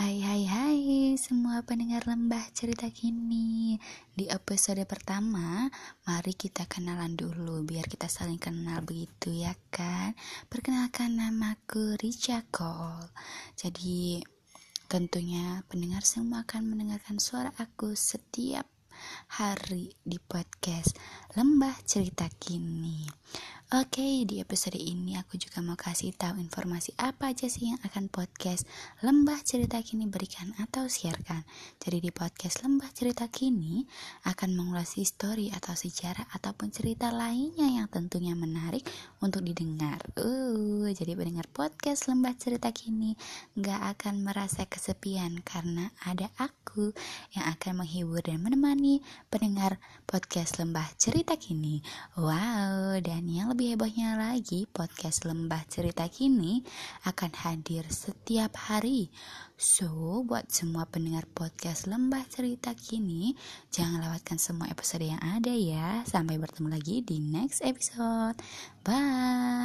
Hai hai hai semua pendengar lembah cerita kini. Di episode pertama Mari kita kenalan dulu Biar kita saling kenal begitu ya kan? Perkenalkan namaku Richa Cole. Jadi tentunya pendengar semua akan mendengarkan suara aku setiap hari di podcast Lembah Cerita Kini Oke, di episode ini aku juga mau kasih tahu informasi apa aja sih yang akan podcast Lembah Cerita Kini berikan atau siarkan. Jadi di podcast Lembah Cerita Kini akan mengulas histori atau sejarah ataupun cerita lainnya yang tentunya menarik untuk didengar. Uh, jadi pendengar podcast Lembah Cerita Kini nggak akan merasa kesepian karena ada aku yang akan menghibur dan menemani pendengar podcast Lembah Cerita Kini. Wow, dan yang lebih hebohnya lagi, podcast Lembah Cerita Kini akan hadir setiap hari. So, buat semua pendengar podcast Lembah Cerita Kini, jangan lewatkan semua episode yang ada ya. Sampai bertemu lagi di next episode. Bye.